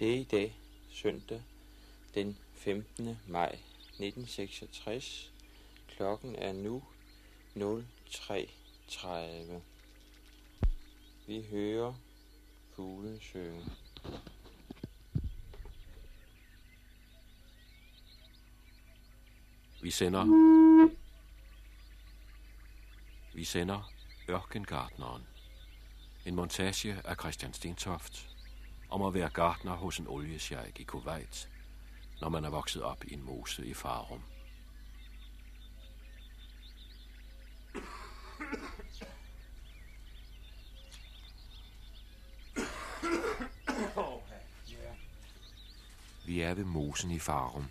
Det er i dag, søndag, den 15. maj 1966. Klokken er nu 03.30. Vi hører fuglen synge. Vi sender... Vi sender Ørkengardneren. En montage af Christian Stentoft om at være gartner hos en oliesjejk i Kuwait, når man er vokset op i en mose i Farum. Vi er ved mosen i Farum.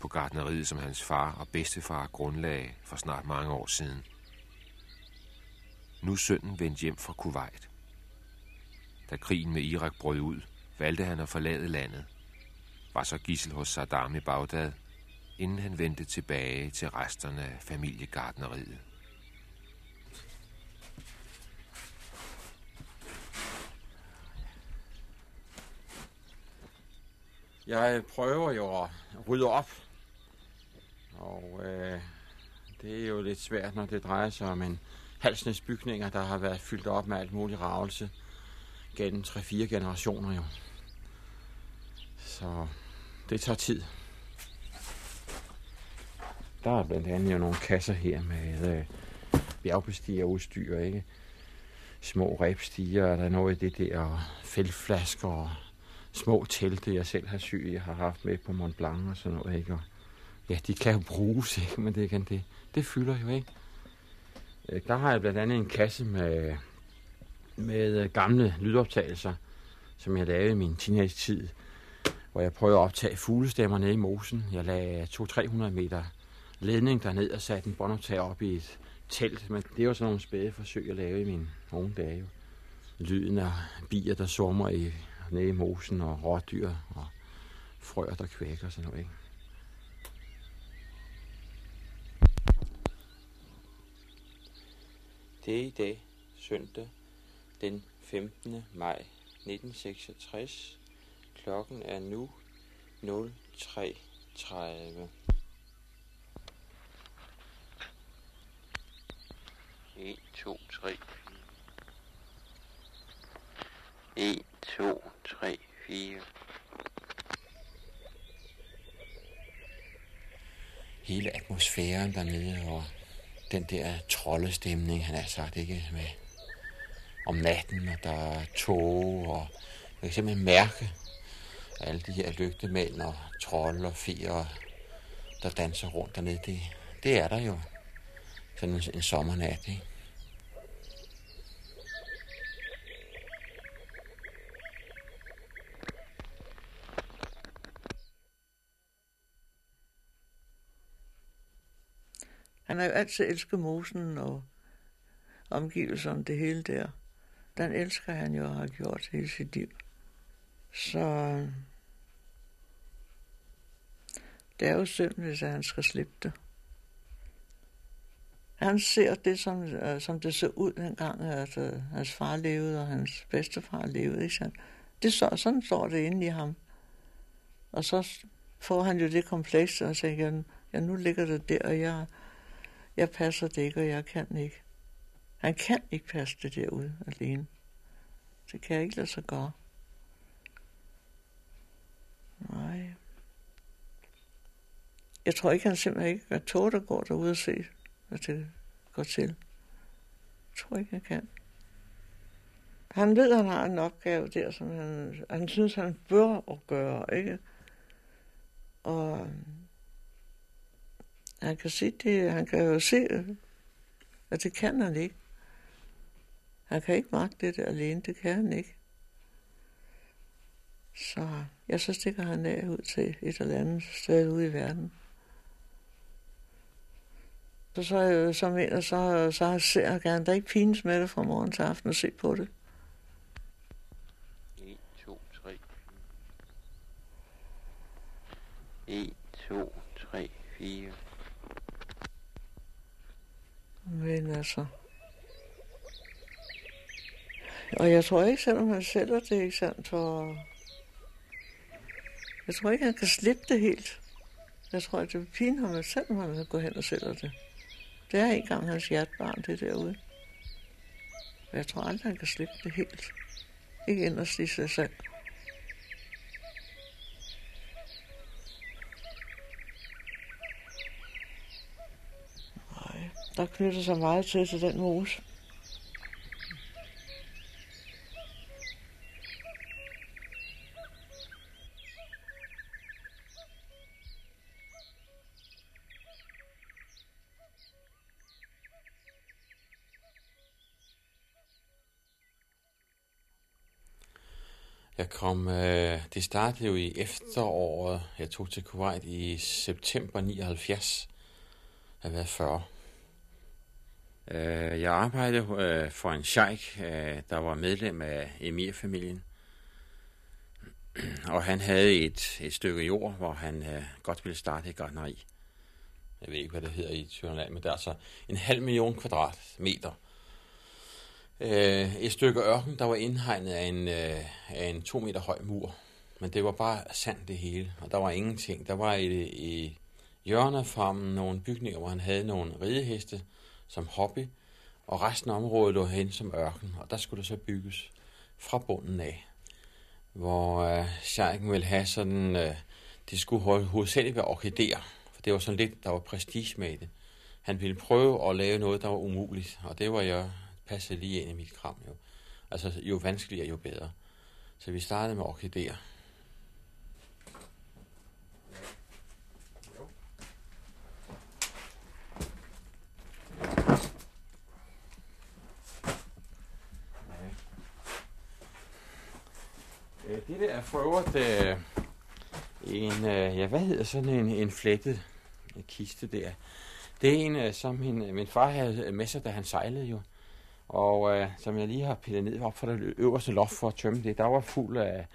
På gartneriet, som hans far og bedstefar grundlagde for snart mange år siden. Nu sønnen vendt hjem fra Kuwait. Da krigen med Irak brød ud, valgte han at forlade landet. Var så gissel hos Saddam i Bagdad, inden han vendte tilbage til resterne af familiegardneriet. Jeg prøver jo at rydde op, og øh, det er jo lidt svært, når det drejer sig om en halsnes bygninger, der har været fyldt op med alt muligt ravelse gennem 3-4 generationer jo. Så det tager tid. Der er blandt andet jo nogle kasser her med øh, bjergbestigerudstyr, ikke? Små rebstiger, der er noget i det der, og fældflasker og små telte, jeg selv har syet, jeg har haft med på Mont Blanc og sådan noget, ikke? Og, ja, de kan jo bruges, ikke? Men det, kan det, det fylder jo, ikke? Øh, der har jeg blandt andet en kasse med, med øh, gamle lydoptagelser, som jeg lavede i min teenage-tid, hvor jeg prøvede at optage fuglestemmer nede i mosen. Jeg lagde 200-300 meter ledning derned og satte en båndoptager op i et telt. Men det var sådan nogle spæde forsøg jeg lave i mine unge dage. Jo. Lyden af bier, der summer i, nede i mosen, og rådyr og frøer, der kvækker og sådan noget. Ikke? Det er i dag, søndag, den 15. maj 1966. Klokken er nu 03.30. En, to, tre, En, to, tre, fire. Hele atmosfæren dernede og den der troldestemning, han har sagt, ikke? Med om natten, og der er tog, og man kan simpelthen mærke alle de her lygtemænd og trolde og fier, der danser rundt dernede. Det, det er der jo. Sådan en, en sommernat, ikke? Han har jo altid elsket mosen og omgivelserne, det hele der. Den elsker han jo og har gjort hele sit liv. Så det er jo synd, hvis han skal slippe det. Han ser det, som, øh, som det så ud dengang, at uh, hans far levede, og hans bedstefar levede. Ikke sandt? Det så, sådan står det inde i ham. Og så får han jo det kompleks, og tænker, ja, nu ligger det der, og jeg, jeg passer det ikke, og jeg kan ikke. Han kan ikke passe det derude alene. Det kan jeg ikke lade sig gøre. Nej. Jeg tror ikke, han simpelthen ikke kan tåle, der går derude og se, hvad det går til. Jeg tror ikke, han kan. Han ved, at han har en opgave der, som han, han synes, han bør at gøre, ikke? Og øh, han kan se det, han kan jo se, at det kan han ikke. Han kan ikke magte det alene, det kan han ikke. Så jeg så stikker han af ud til et eller andet sted ude i verden. Så, så en, og så, så ser jeg gerne, der ikke pines med det fra morgen til aften og se på det. 1, 2, 3, 1, 2, 3, 4. Men altså... Og jeg tror ikke, selvom han sælger det, ikke sandt, for Jeg tror ikke, han kan slippe det helt. Jeg tror, at det vil pine ham selv, når han går hen og sælge det. Det er ikke engang hans hjertebarn, det derude. Jeg tror aldrig, han kan slippe det helt. Ikke inderst i sig selv. Nej, der knytter sig meget til til den mose. Jeg kom, øh, det startede jo i efteråret. Jeg tog til Kuwait i september 79. Jeg har været 40. Øh, jeg arbejdede øh, for en sheik, øh, der var medlem af Emir-familien. Og han havde et, et stykke jord, hvor han øh, godt ville starte et gardneri. Jeg ved ikke, hvad det hedder i Tyrenland, men det er altså en halv million kvadratmeter øh, et stykke ørken, der var indhegnet af en, øh, af en to meter høj mur. Men det var bare sand det hele, og der var ingenting. Der var i, i hjørnet af farmen nogle bygninger, hvor han havde nogle rideheste som hobby, og resten af området lå hen som ørken, og der skulle der så bygges fra bunden af. Hvor øh, Scheiken ville have sådan, øh, det skulle hovedsageligt være orkideer, for det var sådan lidt, der var prestige med det. Han ville prøve at lave noget, der var umuligt, og det var jeg passer lige ind i mit kram jo. Altså jo vanskeligere, jo bedre. Så vi startede med orkideer. Øh, det der er for øvrigt øh, en, øh, ja hvad hedder sådan en, en flettet kiste der. Det er en, øh, som min, min far havde med sig, da han sejlede jo. Og øh, som jeg lige har pillet ned op for det øverste loft for at tømme det, der var fuld af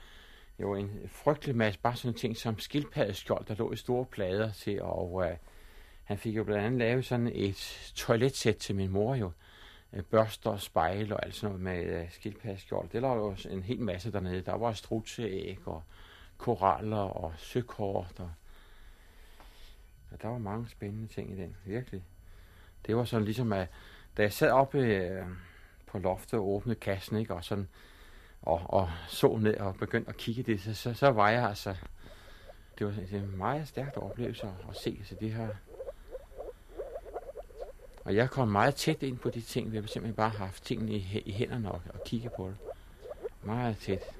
jo en frygtelig masse, bare sådan ting som skildpaddeskjold, der lå i store plader til, og øh, han fik jo blandt andet lavet sådan et toiletsæt til min mor jo. Øh, børster og spejl og alt sådan noget med øh, skildpaddeskjold. Det lå jo en hel masse dernede. Der var strutseæg og koraller og søkort og ja, der var mange spændende ting i den, virkelig. Det var sådan ligesom, at da jeg sad oppe øh, på loftet og åbnede kassen, ikke, og, sådan, og, og så ned og begyndte at kigge det, så, så, så var jeg altså, det var, det var en meget stærkt oplevelse at se så det her. Og jeg kom meget tæt ind på de ting, vi har simpelthen bare haft tingene i, i hænderne og, og kigge på det. Meget tæt.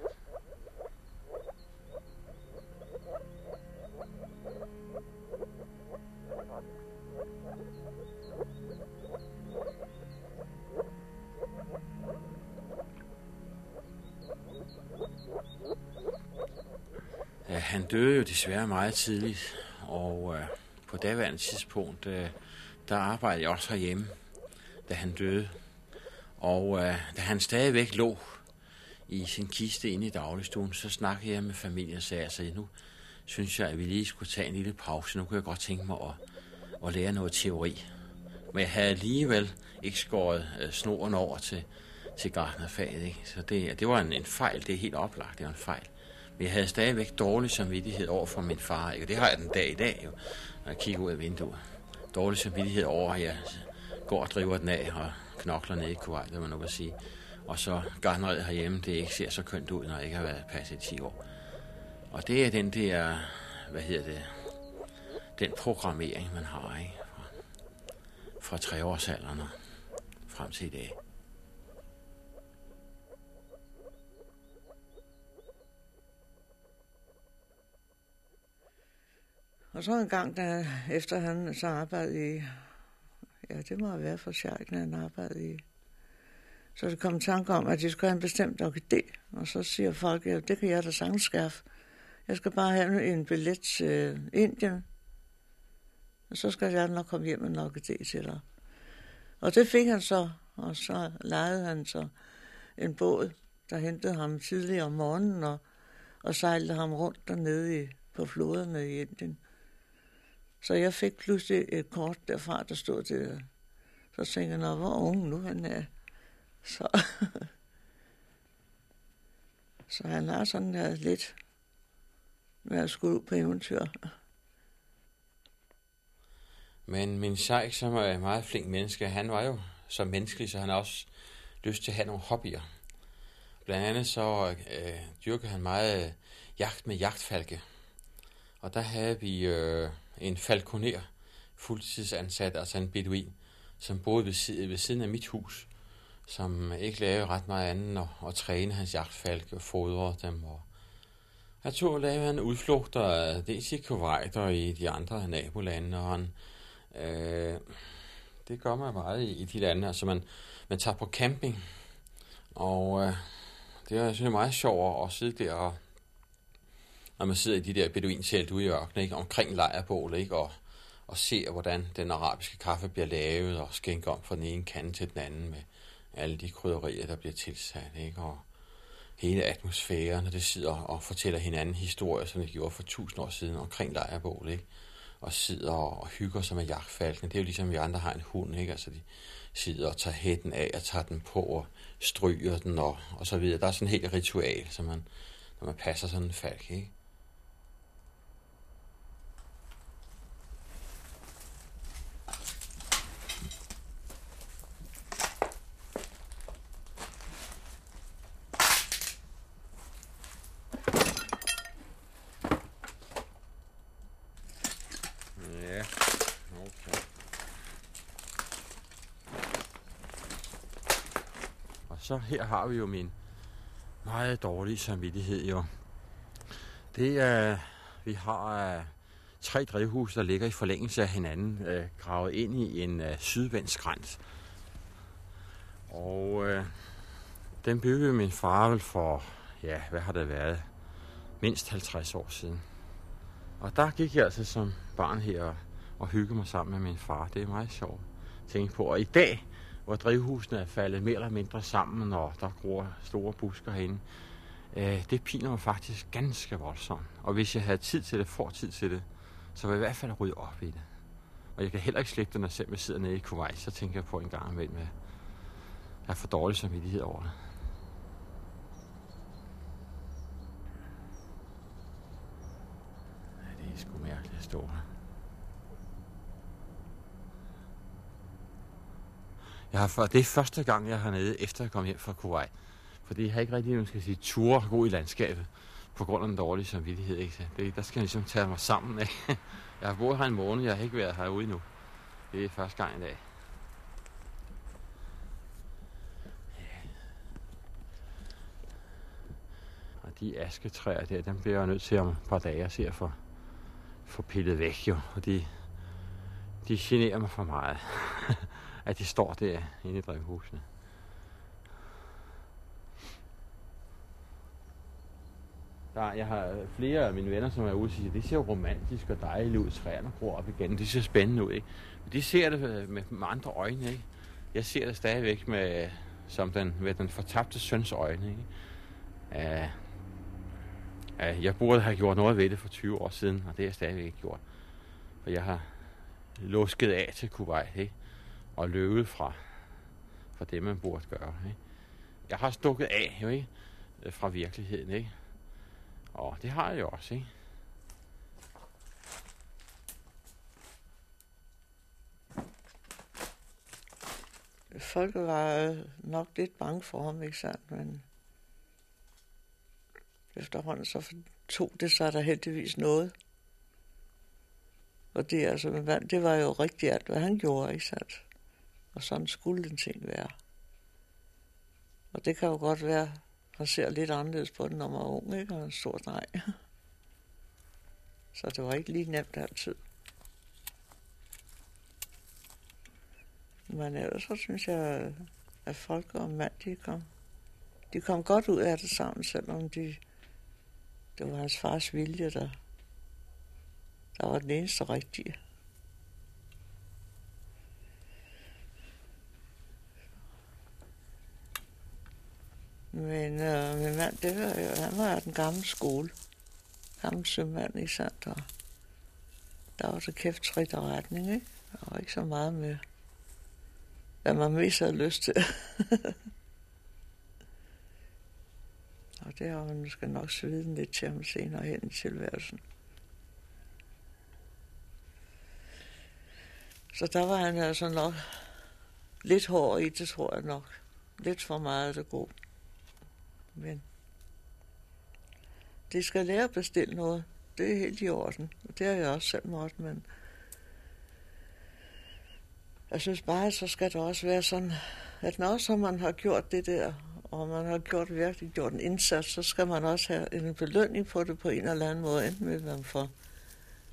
Han døde jo desværre meget tidligt, og øh, på daværende tidspunkt, øh, der arbejdede jeg også herhjemme, da han døde. Og øh, da han stadigvæk lå i sin kiste inde i dagligstuen, så snakkede jeg med familien og sagde, altså nu synes jeg, at vi lige skulle tage en lille pause. Nu kunne jeg godt tænke mig at, at lære noget teori. Men jeg havde alligevel ikke skåret øh, snoren over til, til gartnerfaget. Ikke? Så det, det var en, en fejl, det er helt oplagt, det var en fejl. Men jeg havde stadigvæk dårlig samvittighed over for min far, ikke? og det har jeg den dag i dag, jo, når jeg kigger ud af vinduet. Dårlig samvittighed over, at jeg går og driver den af og knokler ned i Kuwait, det man man kan sige. Og så garneret herhjemme, det ikke ser så kønt ud, når jeg ikke har været passet i 10 år. Og det er den der, hvad hedder det, den programmering, man har, ikke? Fra, fra treårsalderen frem til i dag. Og så en gang, da, efter han så arbejdede i, ja, det må have været for Sjælken, han arbejdede i, så det kom tanke om, at de skulle have en bestemt orkidé. Og så siger folk, ja, det kan jeg da sagtens skaffe. Jeg skal bare have en billet til Indien. Og så skal jeg nok komme hjem med en orkidé til dig. Og det fik han så, og så lejede han så en båd, der hentede ham tidligere om morgenen og, og sejlede ham rundt dernede i, på floderne i Indien. Så jeg fik pludselig et kort derfra, der stod til Så tænkte jeg, hvor ung nu han er. Så, så han har sådan der lidt med at skulle ud på eventyr. Men min sheik, som er en meget flink menneske, han var jo så menneskelig, så han har også lyst til at have nogle hobbyer. Blandt andet så øh, dyrkede han meget øh, jagt med jagtfalke. Og der havde vi øh, en falconer, fuldtidsansat, altså en beduin, som boede ved, siden, ved siden af mit hus, som ikke lavede ret meget andet end at, træne hans jagtfalke og fodre dem. Og jeg tog og lavede han udflugter, dels i Kuwait og i de andre nabolande, og han, øh, det gør man meget i, i de lande. Altså man, man tager på camping, og øh, det er, jeg synes, meget sjovt at sidde der og når man sidder i de der beduintelt ude i ørkenen, ikke, omkring lejrbålet, ikke, og, og ser, hvordan den arabiske kaffe bliver lavet, og skænker om fra den ene kande til den anden med alle de krydderier, der bliver tilsat, ikke, og hele atmosfæren, når det sidder og fortæller hinanden historier, som det gjorde for tusind år siden omkring lejrbålet, ikke, og sidder og hygger sig med jagtfalken. Det er jo ligesom, vi andre har en hund, ikke? Altså, de sidder og tager hætten af og tager den på og stryger den og, og så videre. Der er sådan et helt ritual, som man, når man passer sådan en falk, ikke? så her har vi jo min meget dårlige samvittighed jo. Det er, vi har øh, tre drivhus, der ligger i forlængelse af hinanden, øh, gravet ind i en øh, sydvendt skrænt. Og øh, den byggede min far vel for, ja, hvad har det været, mindst 50 år siden. Og der gik jeg altså som barn her og, og hyggede mig sammen med min far. Det er meget sjovt at tænke på. Og i dag, hvor drivhusene er faldet mere eller mindre sammen, og der gror store busker herinde. Øh, det piner mig faktisk ganske voldsomt. Og hvis jeg havde tid til det, får tid til det, så vil jeg i hvert fald rydde op i det. Og jeg kan heller ikke slippe det, når jeg selv sidder nede i Kuwait, så tænker jeg på en gang imellem, at jeg er for dårlig samvittighed over det. Ja, det er sgu mærkeligt at stå her. Jeg har, for, det er første gang, jeg har nede, efter jeg kom hjem fra Kuwait. Fordi jeg har ikke rigtig, man skal sige, ture gå i landskabet på grund af den dårlige samvittighed. Ikke? Det, der skal jeg ligesom tage mig sammen. af. Jeg har boet her en måned, jeg har ikke været herude endnu. Det er første gang i dag. Og de asketræer der, dem bliver jeg nødt til om et par dage at se at få, få pillet væk jo. Og de, de generer mig for meget. at de står der inde i drivhusene. Der, jeg har flere af mine venner, som er ude og siger, det ser romantisk og dejligt ud, træerne gror op igen, det ser spændende ud, ikke? Men de ser det øh, med, med andre øjne, ikke? Jeg ser det stadigvæk med, som den, med den fortabte søns øjne, ikke? Uh, uh, jeg burde have gjort noget ved det for 20 år siden, og det har jeg stadigvæk ikke gjort. For jeg har lusket af til Kuwait, ikke? Og løbe fra, fra det, man burde gøre. Ikke? Jeg har stukket af jo, ikke? Øh, fra virkeligheden. Ikke? Og det har jeg jo også. Ikke? Folk var øh, nok lidt bange for ham, ikke sandt? Men efterhånden så tog det sig der heldigvis noget. Og det, altså, det var jo rigtigt alt, hvad han gjorde, ikke sandt? Og sådan skulle den ting være. Og det kan jo godt være, man ser lidt anderledes på den, når man er ung, ikke? Og en stor dreng. Så det var ikke lige nemt altid. Men ellers så synes jeg, at folk og mand, de kom, de kom godt ud af det sammen, selvom de, det var hans fars vilje, der, der var den eneste rigtige. Men øh, min mand, det var jo, han var den gamle skole. Gammel sømand i Sand, og der var så kæft trit og retning, ikke? Der var ikke så meget med, hvad man mest havde lyst til. Og det har man skal nok svide lidt til ham senere hen i tilværelsen. Så der var han altså nok lidt hård i det, tror jeg nok. Lidt for meget af det gode. Men det skal lære at bestille noget. Det er helt i orden. Og det har jeg også selv måttet, men jeg synes bare, så skal det også være sådan, at når så man har gjort det der, og man har gjort virkelig gjort en indsats, så skal man også have en belønning på det på en eller anden måde, enten vil man få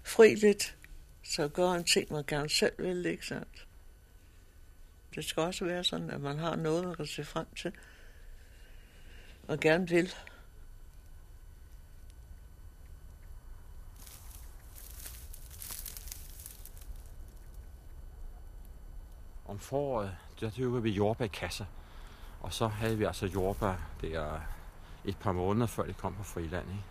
fri lidt, så gør en ting, man gerne selv vil, ikke sandt? Det skal også være sådan, at man har noget, man kan se frem til, og gerne vil. Om foråret, der dyrker vi jordbær i kasser. Og så havde vi altså jordbær der et par måneder før de kom på friland. Ikke?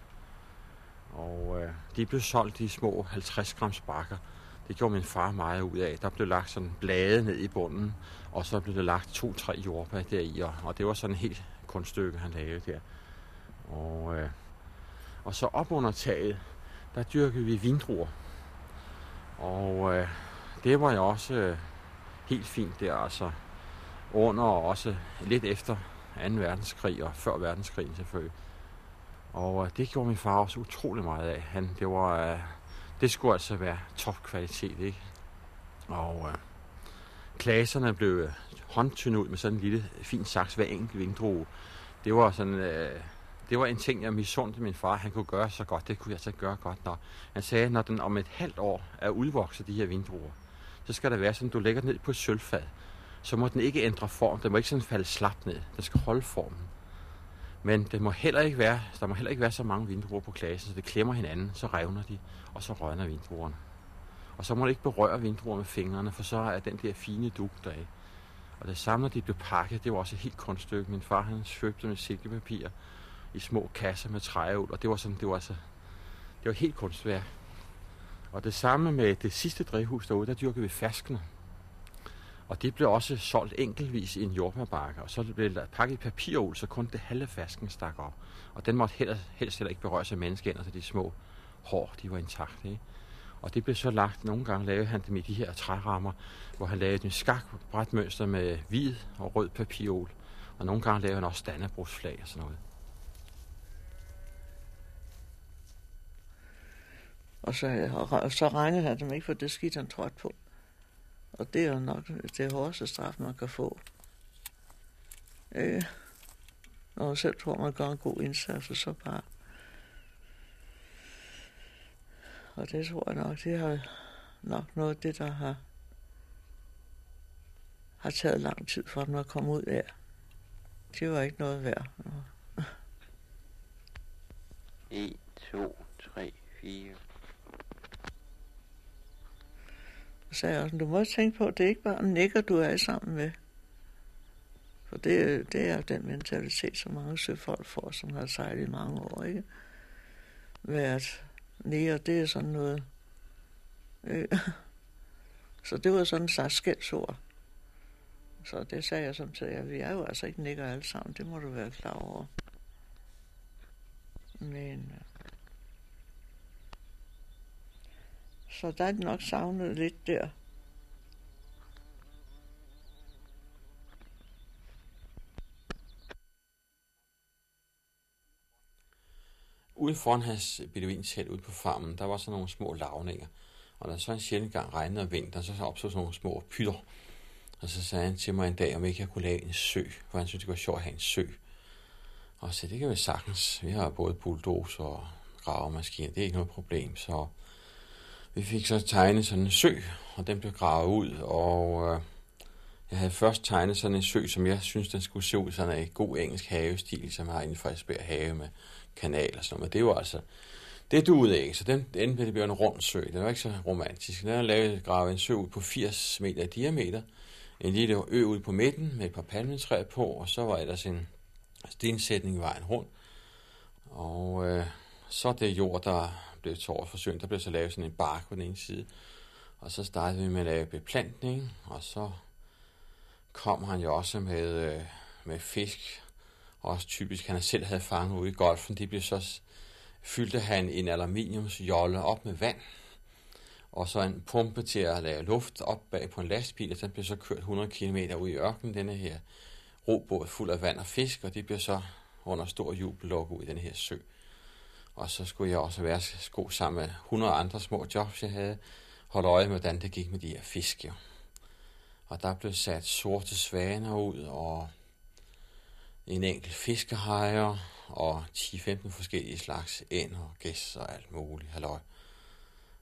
Og øh, de blev solgt i små 50 grams bakker. Det gjorde min far meget ud af. Der blev lagt sådan blade ned i bunden, og så blev der lagt to-tre jordbær deri, og, og det var sådan helt kunststykke, han lavede der. Og, øh, og så op under taget, der dyrkede vi vindruer. Og øh, det var jo også øh, helt fint der, altså under og også lidt efter 2. verdenskrig og før verdenskrigen selvfølgelig. Og øh, det gjorde min far også utrolig meget af. Han, det, var, øh, det skulle altså være topkvalitet, ikke? Og øh, klaserne blev øh, håndtynde ud med sådan en lille fin saks hver enkelt vindrue. Det var sådan... Øh, det var en ting, jeg misundte min far. Han kunne gøre så godt. Det kunne jeg så gøre godt. Når han sagde, når den om et halvt år er udvokset, de her vindruer, så skal der være sådan, du lægger ned på et sølvfad. Så må den ikke ændre form. Den må ikke sådan falde slap ned. Den skal holde formen. Men det må heller ikke være, der må heller ikke være så mange vindruer på klassen, så det klemmer hinanden, så revner de, og så rødner vindruerne. Og så må du ikke berøre vindruer med fingrene, for så er den der fine dug af. Og det samme, når de blev pakket, det var også et helt kunststykke. Min far, han svøbte med silkepapir i små kasser med træul, og det var sådan, det var altså, det var helt kunstværk. Og det samme med det sidste drivhus derude, der dyrkede vi faskene. Og det blev også solgt enkeltvis i en jordbærbakke, og så blev der pakket i papirul, så kun det halve fasken stak op. Og den måtte helst, helst heller ikke berøre sig menneskehænder, så de små hår, de var intakte. Ikke? Og det blev så lagt, nogle gange lavede han dem i de her trærammer, hvor han lavede en skakbrætmønster med hvid og rød papirol. Og nogle gange lavede han også dannebrugsflag og sådan noget. Og så, og så regnede han dem ikke, for det skidt han trådte på. Og det er jo nok det hårdeste straf, man kan få. Øh, når man selv tror, man gør en god indsats, og så bare... Og det tror jeg nok, det har nok noget af det, der har, har taget lang tid for dem at komme ud af. Det var ikke noget værd. 1, 2, 3, 4, Så sagde jeg også, du må tænke på, at det er ikke bare nikker, du er sammen med. For det, det er den mentalitet, som mange søfolk får, som har sejlet i mange år, ikke? Været Nære, det er sådan noget... Øh. Så det var sådan en slags skældsord. Så det sagde jeg som til jer, vi er jo altså ikke nikker alle sammen, det må du være klar over. Men... Øh, så der er det nok savnet lidt der. Ude foran hans øh, beduinshæld ude på farmen, der var så nogle små lavninger. Og der så en sjældent gang regnede og vinteren, så opstod sådan nogle små pytter. Og så sagde han til mig en dag, om ikke jeg kunne lave en sø, for han syntes, det var sjovt at have en sø. Og så det kan vi sagtens. Vi har både bulldozer og gravemaskiner, det er ikke noget problem. Så vi fik så tegnet sådan en sø, og den blev gravet ud, og øh, jeg havde først tegnet sådan en sø, som jeg synes, den skulle se ud sådan en god engelsk havestil, som har inden for Esbjerg have med kanal og sådan noget. Men det var altså, det duede ikke, så den endte med, det blev en rund sø. Den var ikke så romantisk. Den er lavet gravet en sø ud på 80 meter i diameter, en lille ø ud på midten med et par palmetræer på, og så var ellers en altså, stensætning vejen rundt. Og øh, så det jord, der blev tåret forsynet, der blev så lavet sådan en bark på den ene side. Og så startede vi med at lave beplantning, og så kom han jo også med, øh, med fisk også typisk, han selv havde fanget ude i golfen, de blev så fyldte han en aluminiumsjolle op med vand, og så en pumpe til at lave luft op bag på en lastbil, og den blev så kørt 100 km ud i ørkenen, denne her robåd fuld af vand og fisk, og det bliver så under stor jubel lukket ud i den her sø. Og så skulle jeg også være sko sammen med 100 andre små jobs, jeg havde, holde øje med, hvordan det gik med de her fisk. Jo. Og der blev sat sorte svaner ud, og en enkelt fiskehajer, og 10-15 forskellige slags ænder og gæs og alt muligt halløj.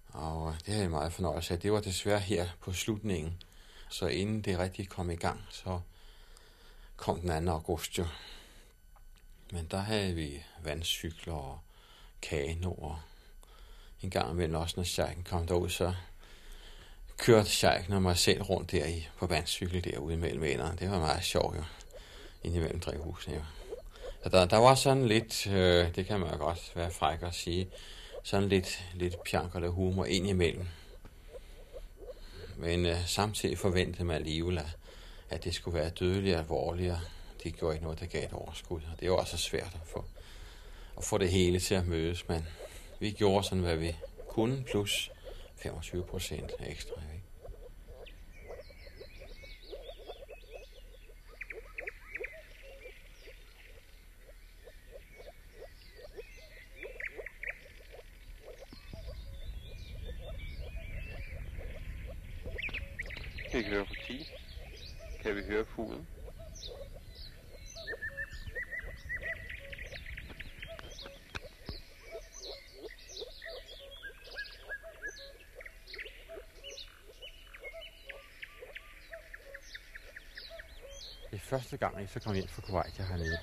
Og øh, det havde jeg meget fornøjelse af. Det var desværre her på slutningen, så inden det rigtig kom i gang, så kom den 2. august jo. Men der havde vi vandcykler og kanoer. En gang imellem også, når sjejken kom derud, så kørte sjejken og mig selv rundt der i, på vandcykel derude mellem ænderne. Det var meget sjovt jo, indimellem drikke jo. Så der, der var sådan lidt, øh, det kan man jo godt være fræk at sige, sådan lidt, lidt pjank eller humor ind imellem. Men øh, samtidig forventede man alligevel, at, at det skulle være dødeligt alvorligt, det gjorde ikke noget, der gav et overskud. Og det var også svært at få, at få det hele til at mødes, men vi gjorde sådan, hvad vi kunne, plus 25 procent ekstra. Ikke? Kan høre 10? Kan vi høre fuglen? Det er første gang, jeg så kom ind fra Kuwait, jeg hernede.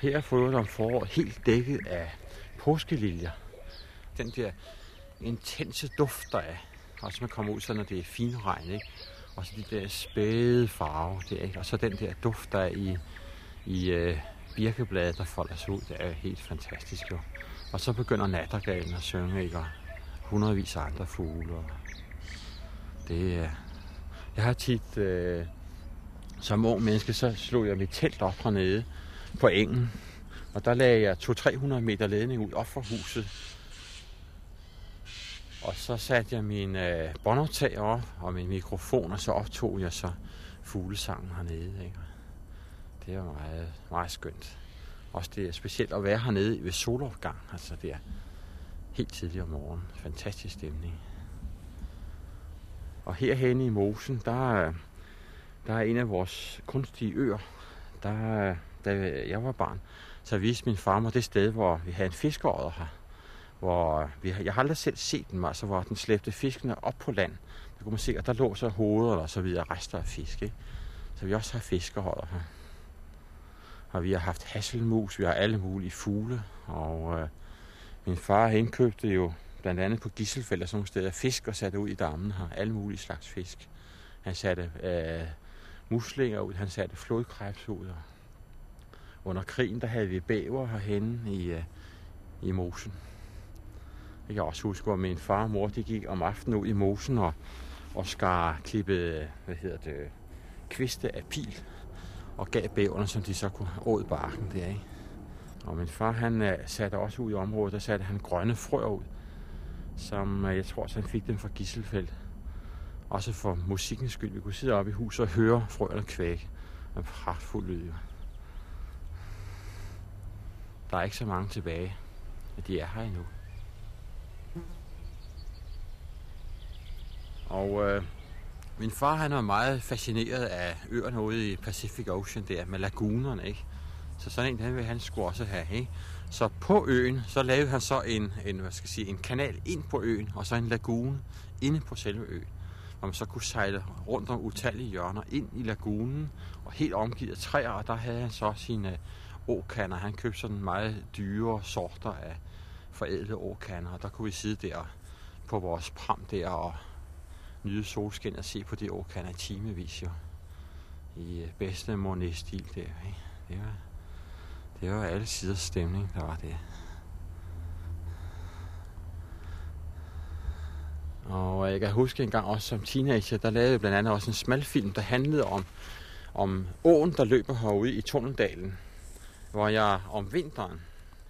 Her er frøet om foråret helt dækket af påskeliljer. Den der intense duft, der er. Også man kommer ud, så når det er finregn, ikke? Og så de der spæde farver der, ikke? Og så den der duft, der er i, i øh, birkebladet, der folder sig ud. Det er helt fantastisk, jo. Og så begynder nattergalen at synge, ikke? Og hundredvis af andre fugle. Og det er... Jeg har tit... Øh, som ung menneske, så slog jeg mit telt op hernede på engen. Og der lagde jeg 200-300 meter ledning ud op for huset. Og så satte jeg min øh, båndoptager op og min mikrofon, og så optog jeg så fuglesangen hernede. Ikke? Det var meget, meget skønt. Også det er specielt at være hernede ved solopgang. Altså det er helt tidligt om morgenen. Fantastisk stemning. Og herhenne i mosen, der, der er en af vores kunstige øer. Der, øh, da jeg var barn, så viste min far mig det sted, hvor vi havde en fiskeåder her. Hvor vi, jeg har aldrig selv set den, altså hvor den slæbte fiskene op på land. Der kunne man se, at der lå så hoveder og så videre rester af fisk. Ikke? Så vi også har fiskeholder her. Og vi har haft hasselmus, vi har alle mulige fugle. Og øh, min far indkøbte jo blandt andet på Gisselfeld og sådan nogle steder fisk og satte ud i dammen her. Alle mulige slags fisk. Han satte øh, muslinger ud, han satte flodkrebs ud. Og under krigen, der havde vi bæver herhenne i, øh, i mosen. Jeg kan også huske, hvor min far og mor de gik om aftenen ud i mosen og, og skar klippet, hvad hedder det, kviste af pil og gav bæverne, som de så kunne åd barken der, ikke? Og min far, han øh, satte også ud i området, der satte han grønne frøer ud, som øh, jeg tror, så han fik dem fra Gisselfeldt. Også for musikkens skyld. Vi kunne sidde oppe i huset og høre frøerne kvække. En pragtfuld lyd. Der er ikke så mange tilbage, men de er her endnu. Og øh, min far han var meget fascineret af øerne ude i Pacific Ocean der med lagunerne, ikke? Så sådan en, den vil han skulle også have, ikke? Så på øen, så lavede han så en, en, hvad skal jeg sige, en kanal ind på øen, og så en lagune inde på selve øen hvor man så kunne sejle rundt om utallige hjørner ind i lagunen, og helt omgivet af træer, og der havde han så sine øh, åkander. Han købte sådan meget dyre sorter af forædlede åkander, og der kunne vi sidde der på vores pram der og nyde solskin og se på de åkander i timevis jo. I øh, bedste Monet-stil der, ikke? Det var, det var alle siders stemning, der var det. Og jeg kan huske en gang også som teenager, der lavede jeg blandt andet også en smalfilm, der handlede om, om åen, der løber herude i Tunneldalen. hvor jeg om vinteren,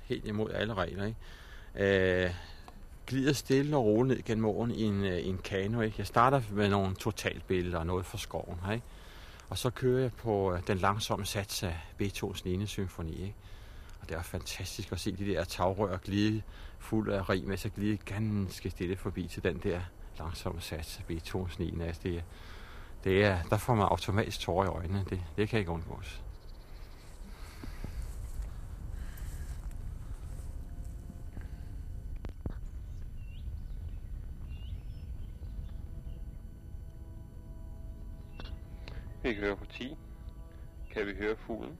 helt imod alle regler, ikke, øh, glider stille og roligt ned gennem åen i en, øh, i en kano. Ikke? Jeg starter med nogle totalbilleder og noget fra skoven. Ikke? Og så kører jeg på øh, den langsomme sats af Beethovens 9. symfoni. Ikke? Og det er fantastisk at se de der tagrør glide fuld af rim, med så glide ganske stille forbi til den der langsomme sats af Beethovens 9. Altså det, det er, der får man automatisk tårer i øjnene. Det, det kan ikke undgås. Vi kan høre på 10. Kan vi høre fuglen?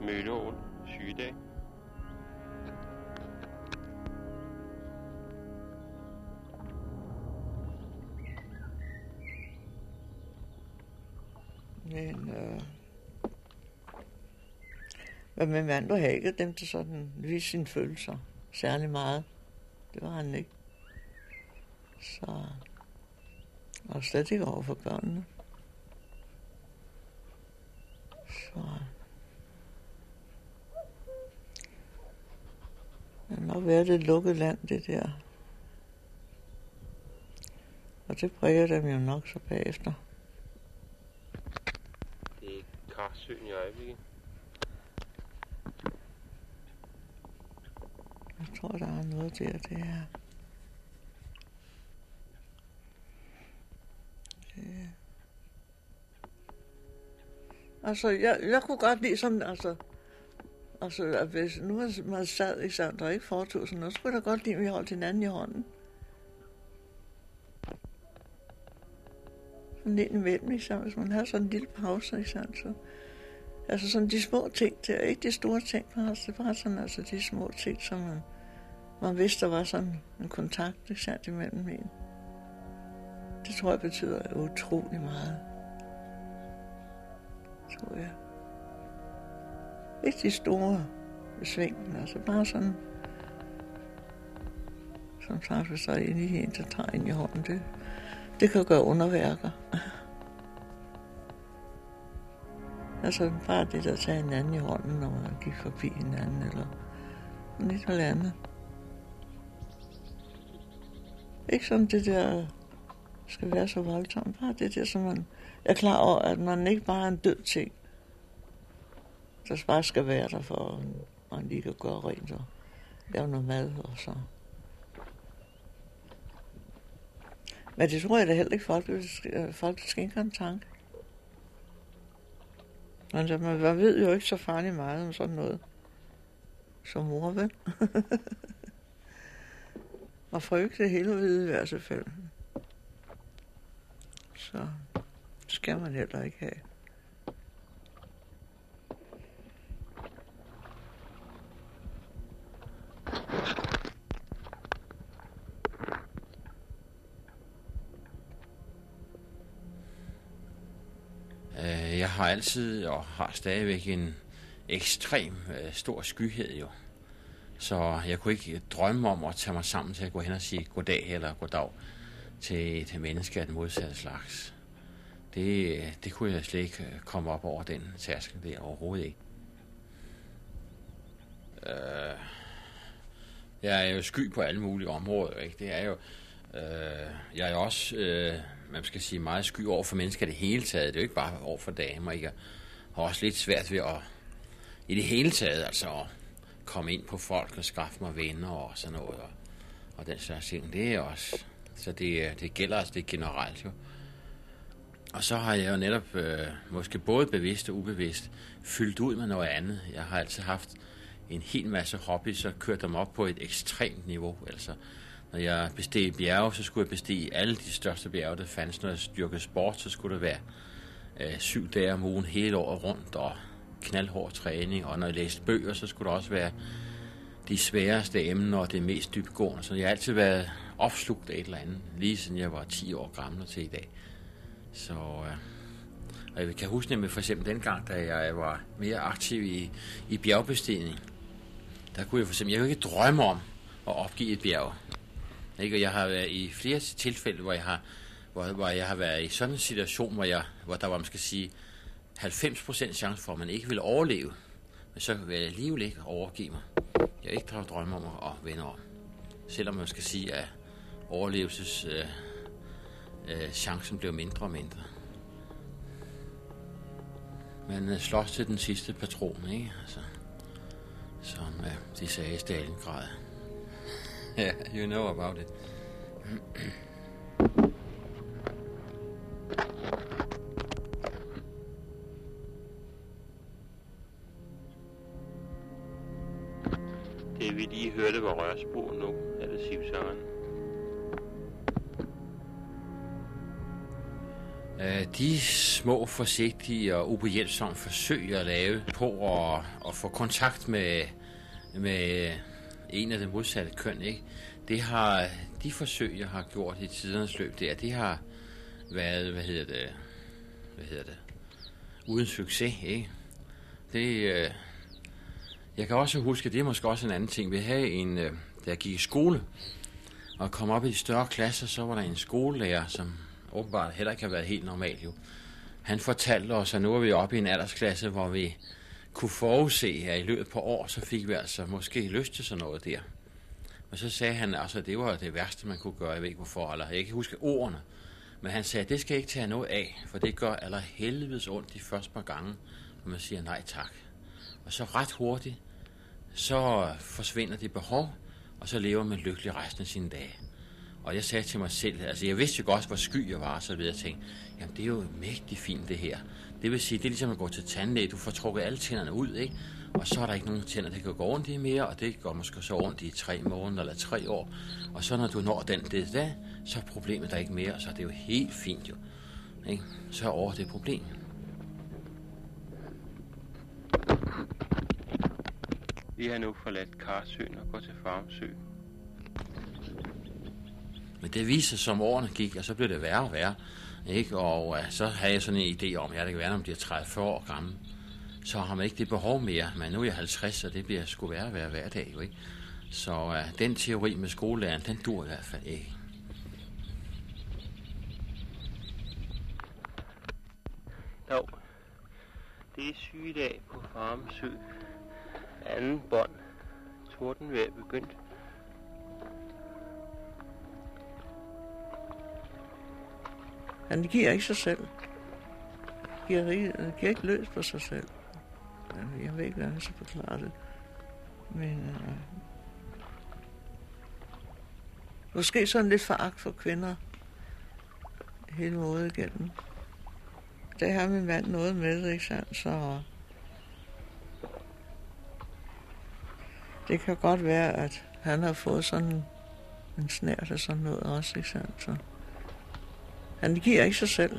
Mølleåen, sygedag. Men, øh, hvad med mand var ikke dem, der sådan viste sine følelser særlig meget. Det var han ikke. Så, og slet ikke over for børnene. Så, det har nok været et lukket land, det der. Og det præger dem jo nok så bagefter. Det er Karsøen i øjeblikket. Jeg tror, der er noget der, det er... Det... Altså, jeg, jeg kunne godt lide sådan, altså... Altså, at hvis nu man, sad i sammen, der ikke foretog sådan noget, så kunne jeg da godt lide, at vi holdt hinanden i hånden. Sådan lidt imellem, ikke sandt? Hvis man havde sådan en lille pause, ikke sandt? Så, altså sådan de små ting der, ikke de store ting, bare, det var sådan altså de små ting, som man, man vidste, der var sådan en kontakt, ikke sandt, imellem en. Det tror jeg betyder utrolig meget. Tror jeg. Ikke de store sving, altså bare sådan, som træffer sig ind i en, der tager ind i hånden. Det, det kan gøre underværker. altså bare det der tager hinanden i hånden, når man gik forbi hinanden, eller lidt eller andet. Ikke sådan det der skal være så voldsom. Bare det der, som man er klar over, at man ikke bare er en død ting. Der bare skal være der for, at man lige kan gøre rent og lave noget mad og så. Men det tror jeg da heller ikke, folk, øh, folk skænker en tanke. Men man, man ved jo ikke så farligt meget om sådan noget. Som mor, vel? og frygte hele vide i hvert fald. Så skal man heller ikke have. Øh, jeg har altid og har stadigvæk en ekstrem øh, stor skyhed jo. Så jeg kunne ikke drømme om at tage mig sammen til at gå hen og sige goddag eller goddag til et menneske af den modsatte slags. Det, det kunne jeg slet ikke øh, komme op over den tærskel der overhovedet ikke. Øh, jeg er jo sky på alle mulige områder, ikke? Det er jo, øh, jeg er jo også, øh, man skal sige, meget sky over for mennesker det hele taget. Det er jo ikke bare over for damer, ikke? Jeg har også lidt svært ved at, i det hele taget, altså at komme ind på folk og skaffe mig venner og sådan noget, og, og den slags ting. Det er også, så det, øh, det gælder altså det generelt jo. Og så har jeg jo netop, øh, måske både bevidst og ubevidst, fyldt ud med noget andet. Jeg har altid haft en hel masse hobby, så kørt dem op på et ekstremt niveau. Altså, når jeg besteg bjerge, så skulle jeg bestige alle de største bjerge, der fandtes. Når jeg styrkede sport, så skulle det være øh, syv dage om ugen hele året rundt og knaldhård træning. Og når jeg læste bøger, så skulle det også være de sværeste emner og det mest dybgående. Så jeg har altid været opslugt af et eller andet, lige siden jeg var 10 år gammel og til i dag. Så, øh, og jeg kan huske nemlig for eksempel dengang, da jeg var mere aktiv i, i bjergbestigning. Der kunne jeg for eksempel, jeg kunne ikke drømme om at opgive et bjerg. Ikke? Og jeg har været i flere tilfælde, hvor jeg har hvor, hvor jeg har været i sådan en situation, hvor, jeg, hvor der var, man skal sige, 90% chance for, at man ikke ville overleve. Men så vil jeg alligevel ikke overgive mig. Jeg ikke drømme om at vende om. Selvom man skal sige, at overlevelseschancen øh, øh, chancen blev mindre og mindre. Man øh, slås til den sidste patron, ikke? Altså, som øh, de sagde i Stalingrad. Ja, yeah, you know about it. Det vi lige hørte var rørspor nu, er det sivsøren. Øh, de små, forsigtige og ubehjælpsomme forsøg at lave på at, at få kontakt med, med en af det modsatte køn, ikke? det har de forsøg, jeg har gjort i tidernes løb der, det har været, hvad hedder det, hvad hedder det, uden succes, ikke? Det, øh, jeg kan også huske, det er måske også en anden ting. Vi havde en, øh, da jeg gik i skole, og kom op i de større klasser, så var der en skolelærer, som åbenbart heller ikke har været helt normal jo. Han fortalte os, at nu er vi oppe i en aldersklasse, hvor vi kunne forudse, at i løbet på år, så fik vi altså måske lyst til sådan noget der. Og så sagde han, altså det var det værste, man kunne gøre, jeg ved ikke hvorfor, eller jeg kan huske ordene. Men han sagde, det skal jeg ikke tage noget af, for det gør aller helvedes ondt de første par gange, når man siger nej tak. Og så ret hurtigt, så forsvinder det behov, og så lever man lykkelig resten af sine dage. Og jeg sagde til mig selv, altså jeg vidste jo godt, hvor sky jeg var, så videre. Jeg tænkte, jamen det er jo mægtig fint det her. Det vil sige, det er ligesom at gå til tandlæge, du får trukket alle tænderne ud, ikke? Og så er der ikke nogen tænder, der kan gå ondt i mere, og det går måske så ondt i tre måneder eller tre år. Og så når du når den det der, så er problemet der ikke mere, og så er det jo helt fint jo. Ikke? Så er over det problem. Vi har nu forladt Karsøen og går til Farmsø. Men det viser som årene gik, og så blev det værre og værre. Ikke? Og uh, så havde jeg sådan en idé om, at jeg kan være, om de er 30 år gammel. Så har man ikke det behov mere. Men nu er jeg 50, og det bliver sgu værre hver, hver dag. Jo, ikke? Så uh, den teori med skolelæren, den dur i hvert fald ikke. Jo, det er sygedag på Farmsø. Anden bånd. Tordenvejr begyndt. Han giver ikke sig selv. Giver, han giver ikke løs på sig selv. Jeg ved ikke, hvordan jeg skal forklare det. Men øh, måske sådan lidt foragt for kvinder hele måden igennem. Det har min mand noget med ikke sandt? Så det kan godt være, at han har fået sådan en snært af sådan noget også, ikke sandt? Så han giver ikke sig selv.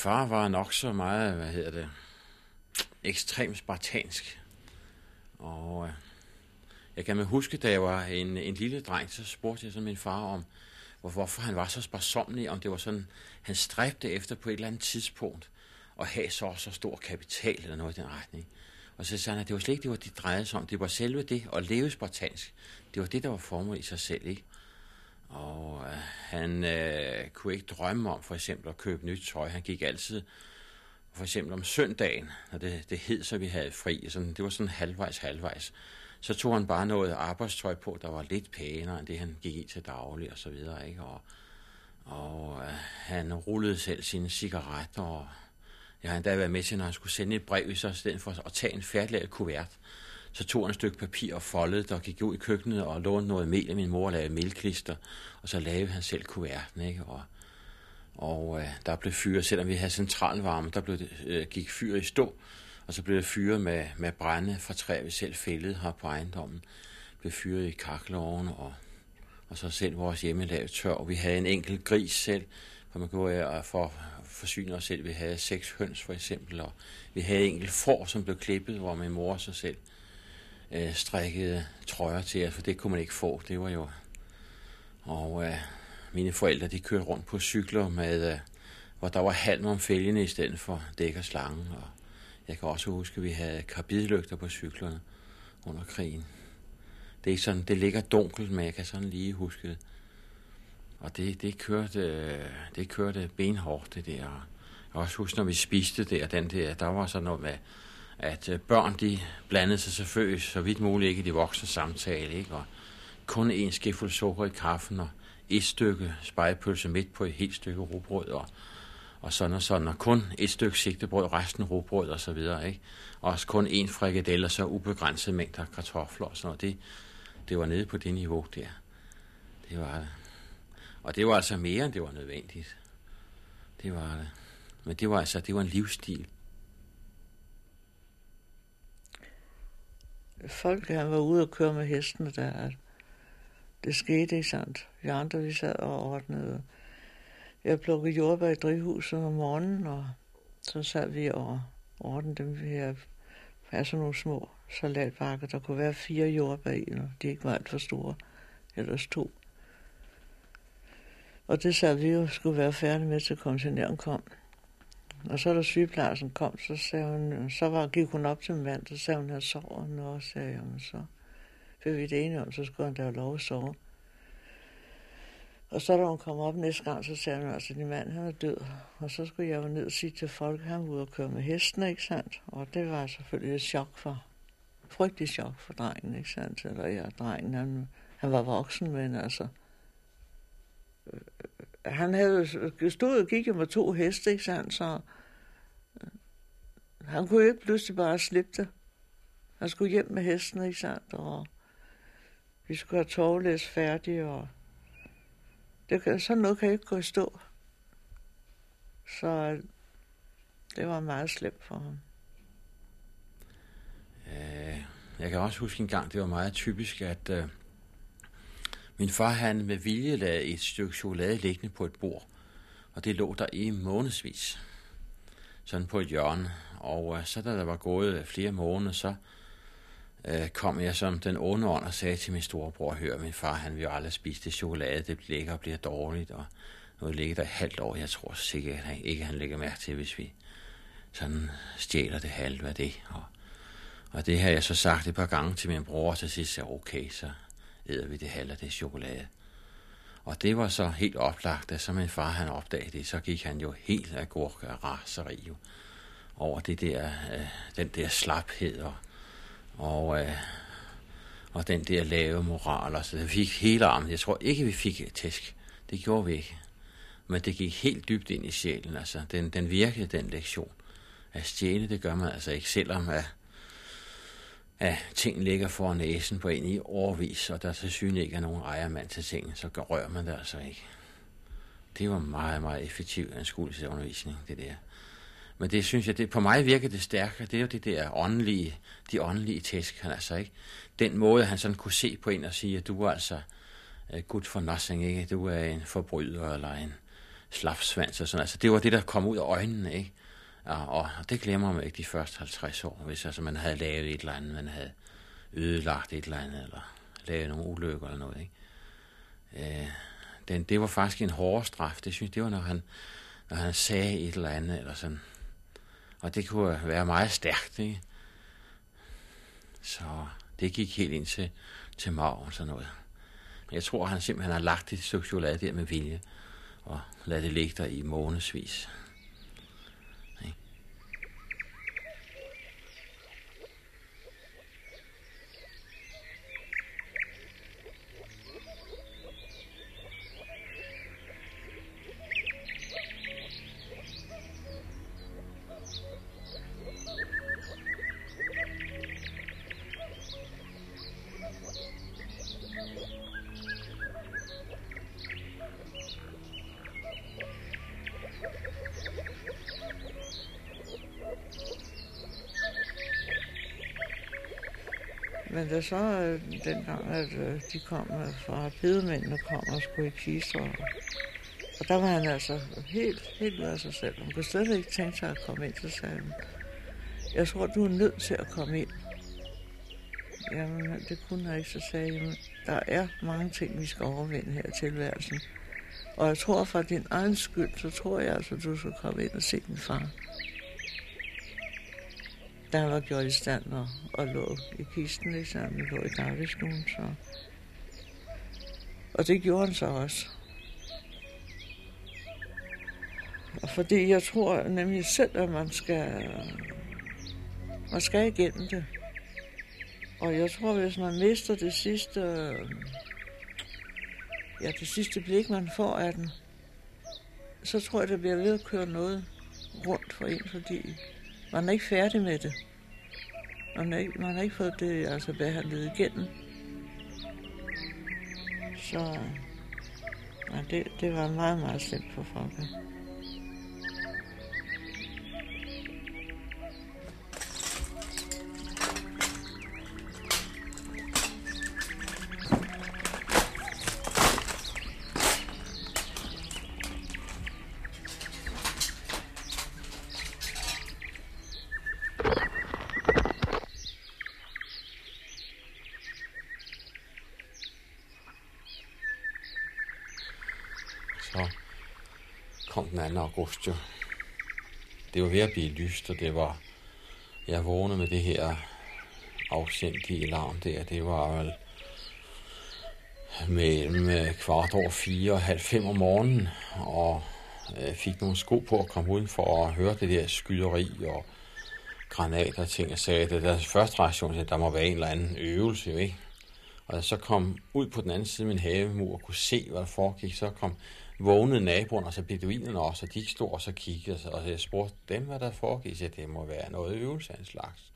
Far var nok så meget, hvad hedder det, ekstremt spartansk. Og øh, jeg kan mig huske, da jeg var en, en lille dreng, så spurgte jeg så min far om, hvor, hvorfor han var så sparsomlig, om det var sådan, han stræbte efter på et eller andet tidspunkt at have så så stor kapital eller noget i den retning. Og så sagde han, at det var slet ikke det, var det drejede sig om. Det var selve det at leve spartansk. Det var det, der var formålet i sig selv, ikke? Og øh, han øh, kunne ikke drømme om for eksempel at købe nyt tøj. Han gik altid, for eksempel om søndagen, når det, det hed, så vi havde fri. Sådan, det var sådan halvvejs, halvvejs. Så tog han bare noget arbejdstøj på, der var lidt pænere end det, han gik i til daglig og så videre. Ikke? Og, og øh, han rullede selv sine cigaretter, og jeg har endda været med til, når han skulle sende et brev, så i stedet for at tage en færdiglavet kuvert, så tog han et stykke papir og foldede det og gik ud i køkkenet og lånte noget mel af min mor og lavede melklister. Og så lavede han selv kuverten, ikke? Og, og øh, der blev fyret, selvom vi havde centralvarme, der blev det, øh, gik fyr i stå. Og så blev det fyret med, med brænde fra træ, vi selv fældede her på ejendommen. Blev fyret i kakkeloven og, og så selv vores hjemmelavet tør. Vi havde en enkelt gris selv, for man kunne øh, for at forsyne os selv. Vi havde seks høns for eksempel, og vi havde enkelt får, som blev klippet, hvor min mor så selv øh, strikkede trøjer til jer, for det kunne man ikke få. Det var jo... Og øh, mine forældre, de kørte rundt på cykler med, øh, hvor der var halm om fælgene i stedet for dæk og slange. Og jeg kan også huske, at vi havde karbidlygter på cyklerne under krigen. Det, er sådan, det ligger dunkelt, men jeg kan sådan lige huske det. Og det, det, kørte, øh, det kørte benhårdt, det der. Jeg kan også huske, når vi spiste der, den der, der var sådan noget med, at øh, børn, de blandede sig selvfølgelig så vidt muligt ikke i de voksne samtale, ikke? Og kun en skefuld sukker i kaffen, og et stykke spejepølse midt på et helt stykke rugbrød, og, og sådan og sådan, og kun et stykke sigtebrød, resten rugbrød og så videre, ikke? Og også kun en frikadelle, og så ubegrænset mængder kartofler og sådan noget. Det, det var nede på det niveau der. Det var det. Og det var altså mere, end det var nødvendigt. Det var det. Men det var altså, det var en livsstil. Folk, han var ude og køre med hestene der. Det skete ikke sandt. Vi andre, vi sad og ordnede. Jeg plukkede jordbær i drivhuset om morgenen, og så sad vi og ordnede dem. Vi havde sådan nogle små salatbakker. Der kunne være fire jordbær i, når de ikke var alt for store. Ellers to. Og det sad vi jo skulle være færdige med, til kontineren kom. Og så da sygeplejersken kom, så, sagde hun, så var, gik hun op til min mand, så sagde hun, at sover nu, og sagde, jamen så blev vi det enige om, så skulle han da have lov at sove. Og så da hun kom op næste gang, så sagde hun altså, at din mand han er død. Og så skulle jeg jo ned og sige til folk, at han var ude og køre med hesten, ikke sandt? Og det var selvfølgelig et chok for, frygtelig chok for drengen, ikke sandt? Eller ja, drengen, han, han var voksen, men altså, han havde stået og gik med to heste, ikke sandt? Så øh, han kunne ikke pludselig bare slippe det. Han skulle hjem med hesten, ikke sandt? Og vi skulle have tovlæs færdig, og det kan, sådan noget kan ikke gå i stå. Så øh, det var meget slemt for ham. Jeg kan også huske en gang, det var meget typisk, at øh, min far han med vilje lagde et stykke chokolade liggende på et bord, og det lå der i månedsvis, sådan på et hjørne. Og øh, så da der var gået flere måneder, så øh, kom jeg som den onde ånd og sagde til min storebror, hør min far, han vil jo aldrig spise det chokolade, det ligger og bliver dårligt, og nu ligger der et halvt år, jeg tror sikkert at han, ikke, han lægger mærke til, hvis vi sådan stjæler det halve af det. Og, og det har jeg så sagt et par gange til min bror, og til sidst sagde okay, så hedder vi det halve det chokolade. Og det var så helt oplagt, at så min far han opdagede det, så gik han jo helt af gurk og raseri jo, over det der, øh, den der slaphed og, og, øh, og den der lave moral. Og så det fik hele armen. Jeg tror ikke, vi fik et tæsk. Det gjorde vi ikke. Men det gik helt dybt ind i sjælen. Altså, den, den virkede, den lektion. At stjæle, det gør man altså ikke, selvom at, at ting ligger for næsen på en i overvis, og der til syne ikke er nogen ejermand til tingene, så rører man det altså ikke. Det var meget, meget effektiv en det der. Men det synes jeg, det, på mig virker det stærkere. Det er jo det der åndelige, de åndelige tæsk, han altså ikke. Den måde, han sådan kunne se på en og sige, at du er altså uh, good for nothing, ikke? Du er en forbryder eller en slapsvans og sådan. Altså, det var det, der kom ud af øjnene, ikke? Og, og det glemmer man ikke de første 50 år, hvis altså, man havde lavet et eller andet, man havde ødelagt et eller andet, eller lavet nogle ulykker eller noget, ikke? Øh, den, det var faktisk en hård straf. Det synes det var, når han, når han sagde et eller andet, eller sådan. Og det kunne være meget stærkt, ikke? Så det gik helt ind til, til maven sådan noget. Men jeg tror, han simpelthen har lagt det stykke chokolade der med vilje, og ladet det ligge der i månedsvis. Men da så øh, dengang, at øh, de kom øh, fra bedemændene kom og skulle i kister, og, og der var han altså helt, helt af sig selv. Han kunne slet ikke tænke sig at komme ind, så sagde han, jeg tror, du er nødt til at komme ind. Jamen, det kunne han ikke, så sagde jeg, der er mange ting, vi skal overvinde her i tilværelsen. Og jeg tror, for din egen skyld, så tror jeg altså, du skal komme ind og se din far der var gjort i stand og, og lå i kisten, ligesom han lå i dagligstuen, så... Og det gjorde han så også. Og fordi jeg tror nemlig selv, at man skal, man skal igennem det. Og jeg tror, hvis man mister det sidste, ja, det sidste blik, man får af den, så tror jeg, det bliver ved at køre noget rundt for en, fordi man er ikke færdig med det. Man har ikke, man har ikke fået det altså behandlet igennem. Så ja, det, det var meget, meget slemt for folk. Kom den 2. august jo. Det var ved at blive lyst, og det var... Jeg vågnede med det her afsindige larm der. Det var vel mellem øh, kvart over fire og halv fem om morgenen, og øh, fik nogle sko på at komme udenfor og høre det der skyderi og granater og ting. Jeg sagde, at det der første reaktion, at der må være en eller anden øvelse, jo, ikke? Og da jeg så kom ud på den anden side af min havemur og kunne se, hvad der foregik, så kom vågnede naboerne, og så beduinerne også, og de stod og så kiggede, og jeg spurgte dem, hvad der foregik, så det må være noget øvelse af en slags.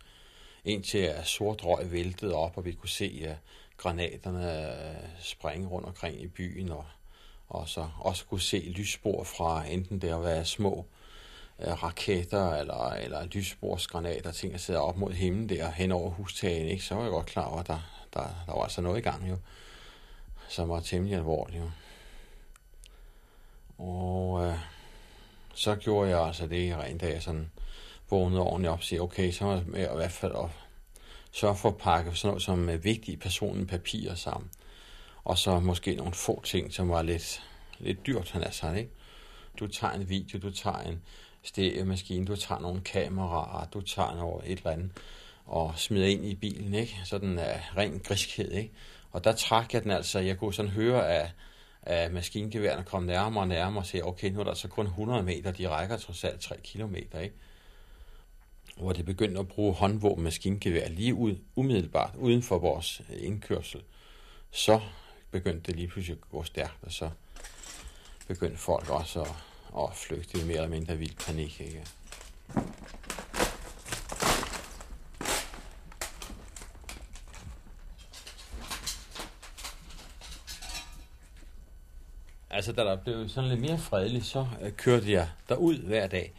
Indtil at sort røg væltede op, og vi kunne se uh, granaterne øh, springe rundt omkring i byen, og, og så også kunne se lysspor fra enten der at være små øh, raketter, eller, eller lyssporsgranater, ting, der sidder op mod himlen der hen over hustagen, ikke? så var jeg godt klar over, at der, der, der var altså noget i gang jo, som var temmelig alvorligt jo. Og øh, så gjorde jeg altså det rent, da jeg sådan vågnede ordentligt op og siger, okay, så var jeg i hvert fald op, sørge for at pakke sådan noget som øh, vigtige personlige papirer sammen. Og så måske nogle få ting, som var lidt, lidt dyrt, han er sådan, ikke? Du tager en video, du tager en stereomaskine, du tager nogle kameraer, du tager noget et eller andet, og smider ind i bilen, ikke? Så den er øh, ren griskhed, ikke? Og der trak jeg den altså, jeg kunne sådan høre, at at maskingeværerne kom nærmere og nærmere og sagde, okay, nu er der så kun 100 meter, de rækker trods alt 3 kilometer, ikke? Hvor det begyndte at bruge håndvåben maskingevær lige ud, umiddelbart uden for vores øh, indkørsel. Så begyndte det lige pludselig at gå stærkt, og så begyndte folk også at, at flygte i mere eller mindre vild panik, ikke? Altså da der blev sådan lidt mere fredeligt, så øh, kørte jeg derud hver dag.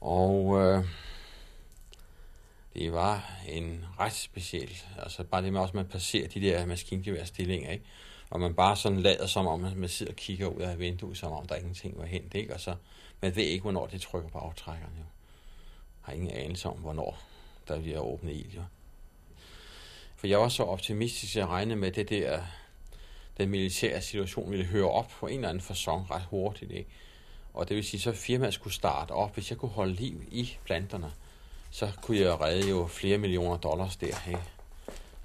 Og øh, det var en ret speciel, altså bare det med også, at man passerer de der maskingeværstillinger, ikke? Og man bare sådan lader som om, man sidder og kigger ud af vinduet, som om der ingenting var hent, ikke? Og så, man ved ikke, hvornår det trykker på aftrækkeren, jo. Har ingen anelse om, hvornår der bliver åbnet ild, jo. For jeg var så optimistisk, at jeg regnede med det der den militære situation ville høre op på en eller anden fasong ret hurtigt. Ikke? Og det vil sige, så firmaet skulle starte op. Hvis jeg kunne holde liv i planterne, så kunne jeg redde jo flere millioner dollars der. Ikke?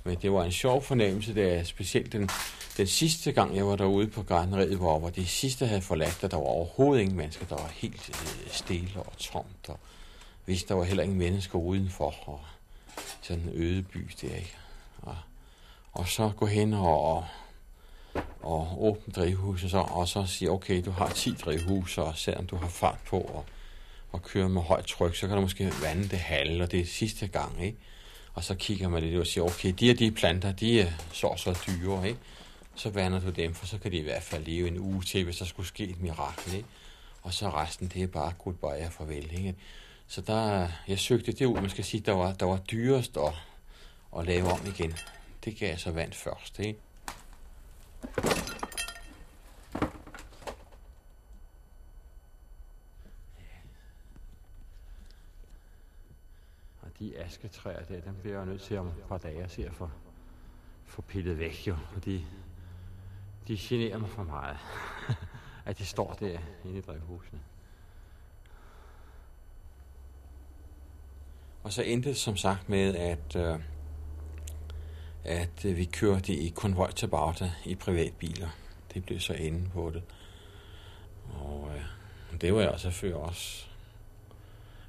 Men det var en sjov fornemmelse, da specielt den, den sidste gang, jeg var derude på gardneriet, hvor, hvor de sidste havde forladt, og der var overhovedet ingen mennesker, der var helt øh, stille og tomt, og hvis der var heller ingen mennesker udenfor, og sådan en øde by der, ikke? Og, og så gå hen og, og åbne drivhuset, så, og så sige, okay, du har 10 drivhus, og selvom du har fart på og, og kører med højt tryk, så kan du måske vande det halve, og det er sidste gang, ikke? Og så kigger man lidt og siger, okay, de her de planter, de er så så dyre, ikke? Så vander du dem, for så kan de i hvert fald leve en uge til, hvis der skulle ske et mirakel, ikke? Og så resten, det er bare goodbye og farvel, ikke? Så der, jeg søgte det ud, man skal sige, der var, der var dyrest at, at lave om igen. Det gav jeg så vand først, ikke? De asketræer der, dem bliver jeg nødt til om et par dage at se at få, få pillet væk, jo. Fordi de generer mig for meget, at de står der inde i drivhusene. Og så endte det som sagt med, at, øh, at øh, vi kørte i konvoj til Bagda i privatbiler. Det blev så enden på det. Og øh, det var jeg selvfølgelig også.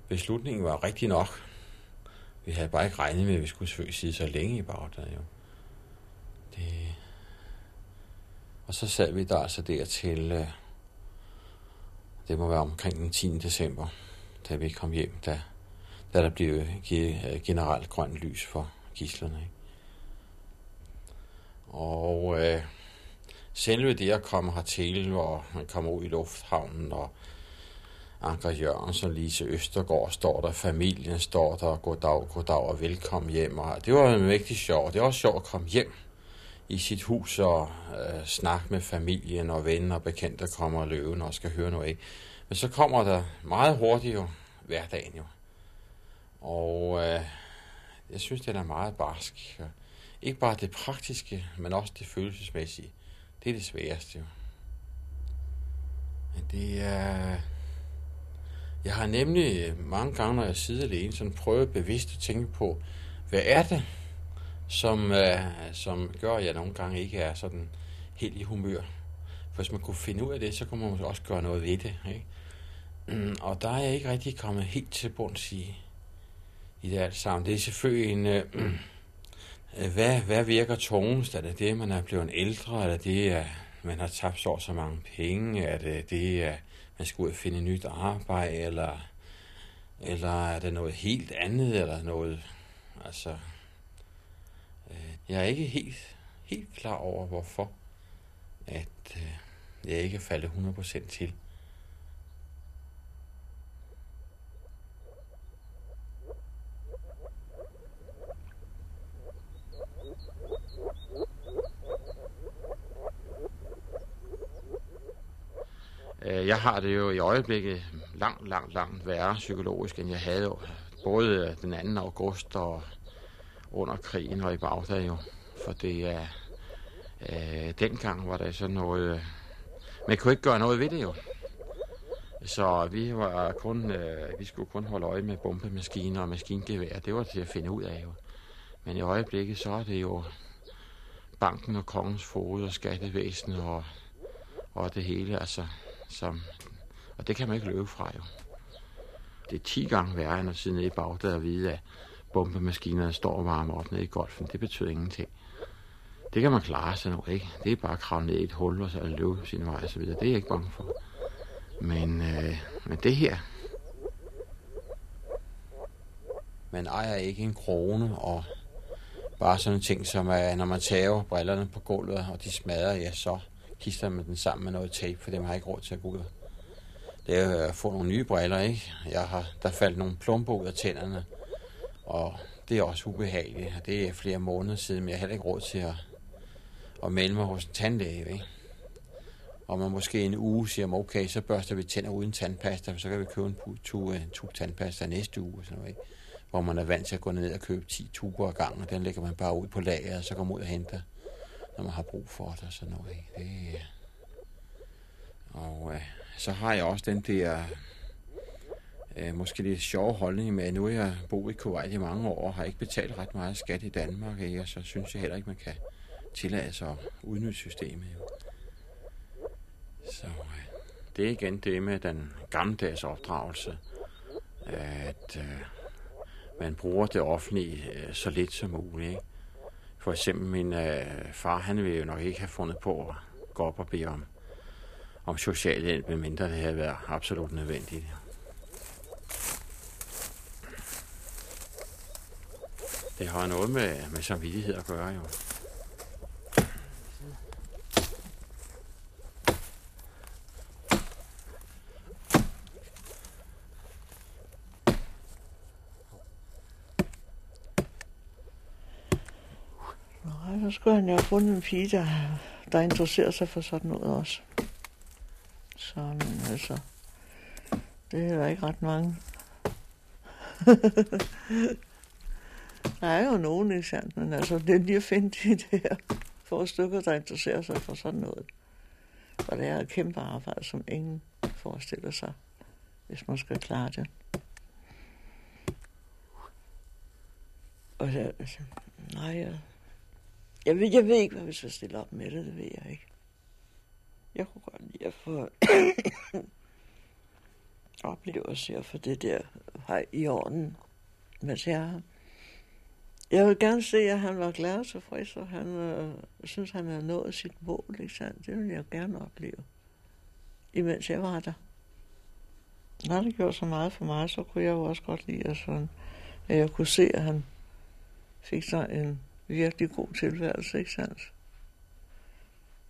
Beslutningen var rigtig nok. Vi havde bare ikke regnet med, at vi skulle selvfølgelig sidde så længe i Bagdad. Jo. Det... Og så sad vi der altså der til, øh, det må være omkring den 10. december, da vi kom hjem, da da der blev givet øh, generelt grønt lys for gislerne. Ikke? Og øh, selve det at komme hertil, hvor man kommer ud i lufthavnen, og Anker Jørgens og Lise Østergaard står der, familien står der, goddag, goddag og velkommen hjem. Og det var mægtig sjovt. Det var også sjovt at komme hjem i sit hus og øh, snakke med familien og venner og bekendte, kommer og løven og skal høre noget af. Men så kommer der meget hurtigt jo hverdagen jo. Og øh, jeg synes, det er meget barsk. Ikke bare det praktiske, men også det følelsesmæssige. Det er det sværeste jo. Men det er... Jeg har nemlig øh, mange gange, når jeg sidder alene, sådan prøvet bevidst at tænke på, hvad er det, som, uh, som gør, at jeg nogle gange ikke er sådan helt i humør. For hvis man kunne finde ud af det, så kunne man også gøre noget ved det. Ikke? Mm, og der er jeg ikke rigtig kommet helt til bunds i, i det alt sammen. Det er selvfølgelig en... Øh, øh, hvad, hvad virker tungest? Er det det, man er blevet ældre? Eller det, at man har tabt så så mange penge? Er det det, at man skal ud og finde nyt arbejde? Eller, eller er det noget helt andet? Eller noget... Altså... Øh, jeg er ikke helt, helt klar over, hvorfor at øh, jeg ikke er faldet 100% til. Øh, jeg har det jo i øjeblikket langt, langt, langt værre psykologisk, end jeg havde både den 2. august og under krigen og i Bagdad jo. For det er... Øh, dengang var der sådan noget... Man kunne ikke gøre noget ved det jo. Så vi var kun, øh, vi skulle kun holde øje med bombemaskiner og maskingevær. Det var til at finde ud af jo. Men i øjeblikket så er det jo banken og kongens fod og skattevæsen og, og det hele. Altså, som, og det kan man ikke løbe fra jo. Det er 10 gange værre end at sidde nede i Bagdad og vide, at bombemaskinerne står og varmer op nede i golfen. Det betyder ingenting. Det kan man klare sig nu, ikke? Det er bare at kravle ned i et hul og så løbe sin vej og så videre. Det er jeg ikke bange for. Men, øh, men det her... Man ejer ikke en krone, og bare sådan en ting som, at når man tager brillerne på gulvet, og de smadrer, ja, så kister med den sammen med noget tape, for dem har ikke råd til at gå ud. Det er at få nogle nye briller, ikke? Jeg har, der faldt nogle plumper ud af tænderne, og det er også ubehageligt. Det er flere måneder siden, men jeg har heller ikke råd til at, at melde mig hos en tandlæge, ikke? Og man måske en uge siger, okay, så børster vi tænder uden tandpasta, så kan vi købe en tube, en tube tandpasta næste uge, sådan noget, ikke? hvor man er vant til at gå ned og købe 10 tuber ad gangen, og den lægger man bare ud på lager, og så kommer ud og henter når man har brug for det og sådan noget. Ikke? Det, øh, og øh, så har jeg også den der øh, måske lidt sjove holdning med, at nu har jeg boet i Kuwait i mange år, og har ikke betalt ret meget skat i Danmark, ikke? og så synes jeg heller ikke, man kan tillade sig at udnytte systemet. Jo. Så øh, det er igen det med den gammeldags opdragelse, at øh, man bruger det offentlige øh, så lidt som muligt. Ikke? For eksempel min øh, far, han ville jo nok ikke have fundet på at gå op og bede om, om socialhjælp, medmindre det havde været absolut nødvendigt. Det har noget med, med samvittighed at gøre, jo. Så skulle han jo have fundet en pige, der, der interesserer sig for sådan noget også. Så, men altså, det er der ikke ret mange. der er jo nogen, ikke sandt? Men altså, det er lige at finde de der få stykker, der interesserer sig for sådan noget. Og det er et kæmpe arbejde, som ingen forestiller sig, hvis man skal klare det. Og så, altså, nej, jeg, jeg, ved, jeg ved ikke, hvad vi skal stille op med det, det ved jeg ikke. Jeg kunne godt lide at få oplevelser at for det der hej i orden, mens jeg jeg vil gerne se, at han var glad og tilfreds, og han øh, synes, han havde nået sit mål. Ikke sandt? Det vil jeg gerne opleve, imens jeg var der. Når det gjorde så meget for mig, så kunne jeg jo også godt lide, at, sådan, at jeg kunne se, at han fik sig en virkelig god tilværelse, ikke sandt?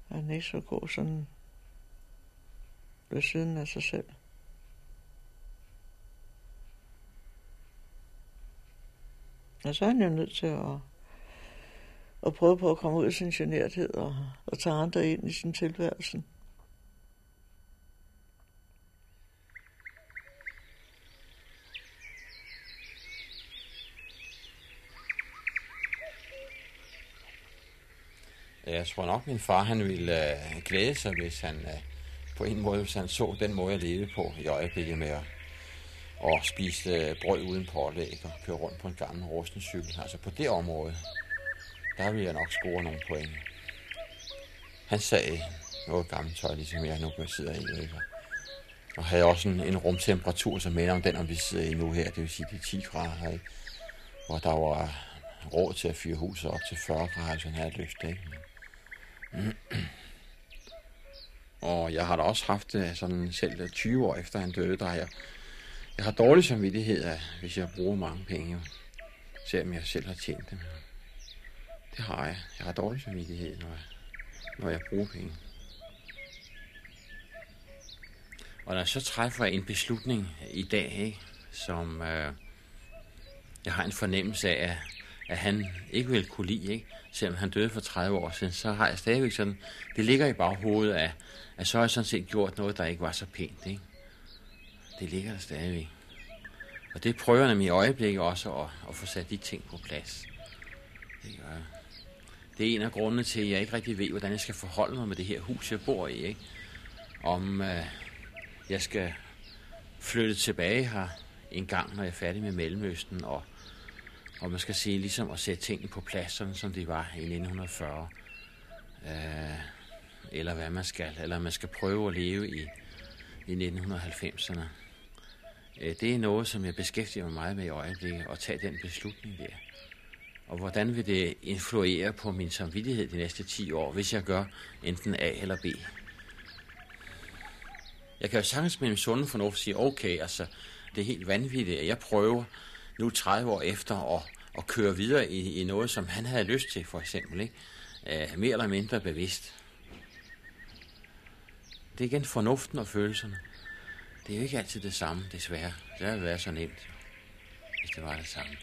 Han ikke så god sådan ved siden af sig selv. Og så er han jo nødt til at, at prøve på at komme ud af sin generthed og, og tage andre ind i sin tilværelse. Jeg tror nok, min far han ville øh, glæde sig, hvis han øh, på en måde, hvis han så den måde, jeg levede på i øjeblikket med at, og spise øh, brød uden pålæg og køre rundt på en gammel rusten cykel. Altså på det område, der ville jeg nok score nogle point. Han sagde noget gammelt tøj, ligesom jeg nu sidder i. Ikke? Og havde også en, en rumtemperatur, som minder om den, om vi sidder i nu her, det vil sige de 10 grader, ikke? hvor der var råd til at fyre huset op til 40 grader, så han havde lyst, ikke? Og jeg har da også haft det sådan selv øh, 20 år efter han døde, der jeg, jeg har dårlig samvittighed, af, hvis jeg bruger mange penge, selvom jeg selv har tjent dem. Det har jeg. Jeg har dårlig samvittighed, når jeg, når jeg bruger penge. Og når jeg så træffer en beslutning i dag, ikke, som øh, jeg har en fornemmelse af, at, han ikke ville kunne lide, ikke? selvom han døde for 30 år siden, så har jeg stadigvæk sådan, det ligger i baghovedet, af, at så har jeg sådan set gjort noget, der ikke var så pænt. Ikke? Det ligger der stadigvæk. Og det prøver jeg i øjeblikket også at, at få sat de ting på plads. Det gør jeg. Det er en af grundene til, at jeg ikke rigtig ved, hvordan jeg skal forholde mig med det her hus, jeg bor i. Ikke? Om øh, jeg skal flytte tilbage her en gang, når jeg er færdig med Mellemøsten, og og man skal sige ligesom at sætte tingene på plads, sådan som de var i 1940. Øh, eller hvad man skal, eller man skal prøve at leve i, i 1990'erne. Øh, det er noget, som jeg beskæftiger mig meget med i øjeblikket, at tage den beslutning der. Og hvordan vil det influere på min samvittighed de næste 10 år, hvis jeg gør enten A eller B? Jeg kan jo sagtens med min sunde fornuft sige, okay, altså, det er helt vanvittigt, at jeg prøver nu 30 år efter at, at køre videre i, i noget, som han havde lyst til, for eksempel. Ikke? Øh, mere eller mindre bevidst. Det er igen fornuften og følelserne. Det er jo ikke altid det samme, desværre. Det havde været så nemt, hvis det var det samme.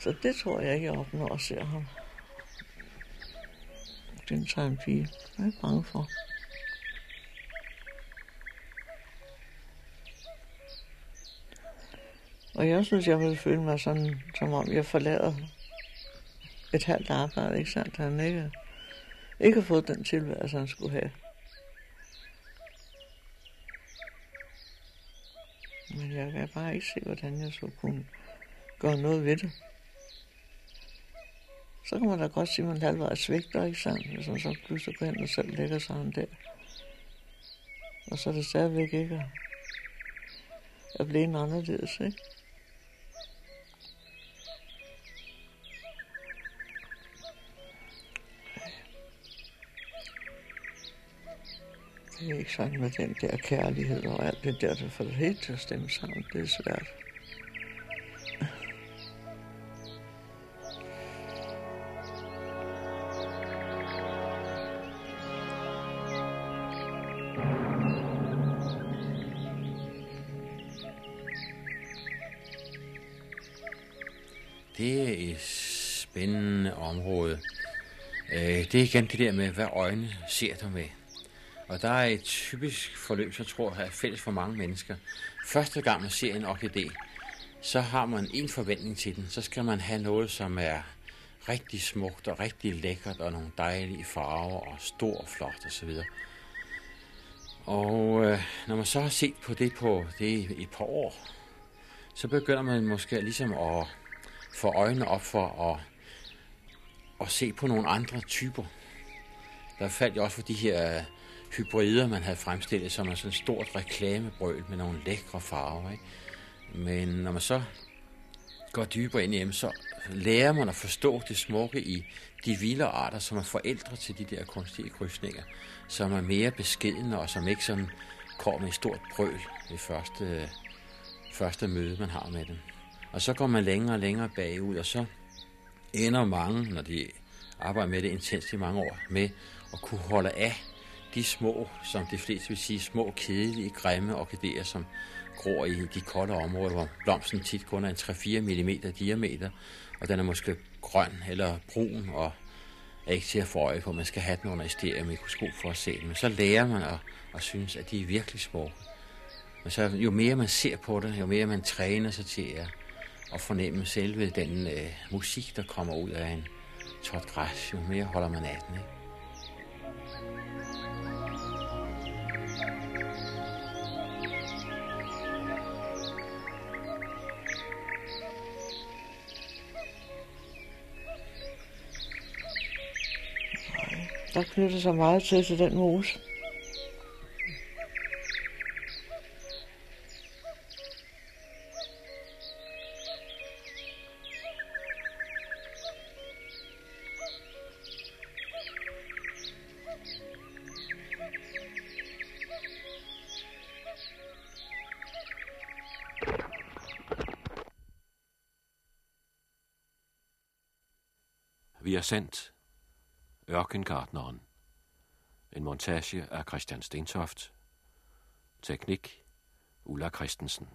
Så det tror jeg ikke, jeg opnår at se ham. Den tager en pige. Jeg er bange for. Og jeg synes, jeg vil føle mig sådan, som om jeg forlader et halvt arbejde, ikke sandt? Han ikke, ikke har fået den tilværelse, han skulle have. Men jeg kan bare ikke se, hvordan jeg så kunne gøre noget ved det så kan man da godt sige, at man halvvejs svigter, ikke sandt? Hvis man så pludselig går hen og selv lægger sig ham der. Og så er det stadigvæk ikke at blive en anderledes, ikke? Det er ikke sådan med den der kærlighed og alt det der, der får det helt til at stemme sammen. Det er svært. Det er igen det der med, hvad øjne ser du med. Og der er et typisk forløb, jeg tror er fælles for mange mennesker. Første gang man ser en orkidé, så har man en forventning til den. Så skal man have noget, som er rigtig smukt og rigtig lækkert, og nogle dejlige farver, og stor og flot osv. Og øh, når man så har set på det på det et par år, så begynder man måske ligesom at få øjnene op for at, at se på nogle andre typer. Der faldt jeg også for de her øh, hybrider, man havde fremstillet, som er sådan et stort reklamebrøl med nogle lækre farver. Ikke? Men når man så går dybere ind i dem, så lærer man at forstå det smukke i de vilde arter, som er forældre til de der kunstige krydsninger, som er mere beskedende og som ikke sådan kommer med et stort brøl ved første, øh, første møde, man har med dem. Og så går man længere og længere bagud, og så ender mange, når de arbejder med det intenst i mange år, med at kunne holde af de små, som de fleste vil sige, små, kedelige, grimme orkideer, som gror i de kolde områder, hvor blomsten tit kun er en 3-4 mm diameter, og den er måske grøn eller brun, og er ikke til at få øje på. Man skal have den under et stereomikroskop for at se den. Men så lærer man at, at synes, at de er virkelig smukke. Men så jo mere man ser på det, jo mere man træner sig til at, at fornemme selve den øh, musik, der kommer ud af en tot græs, jo mere holder man af den. Ikke? Der knytter sig meget til til den mose. Bliver sendt Ørkengartneren. En montage af Christian Stentoft. Teknik Ulla Christensen.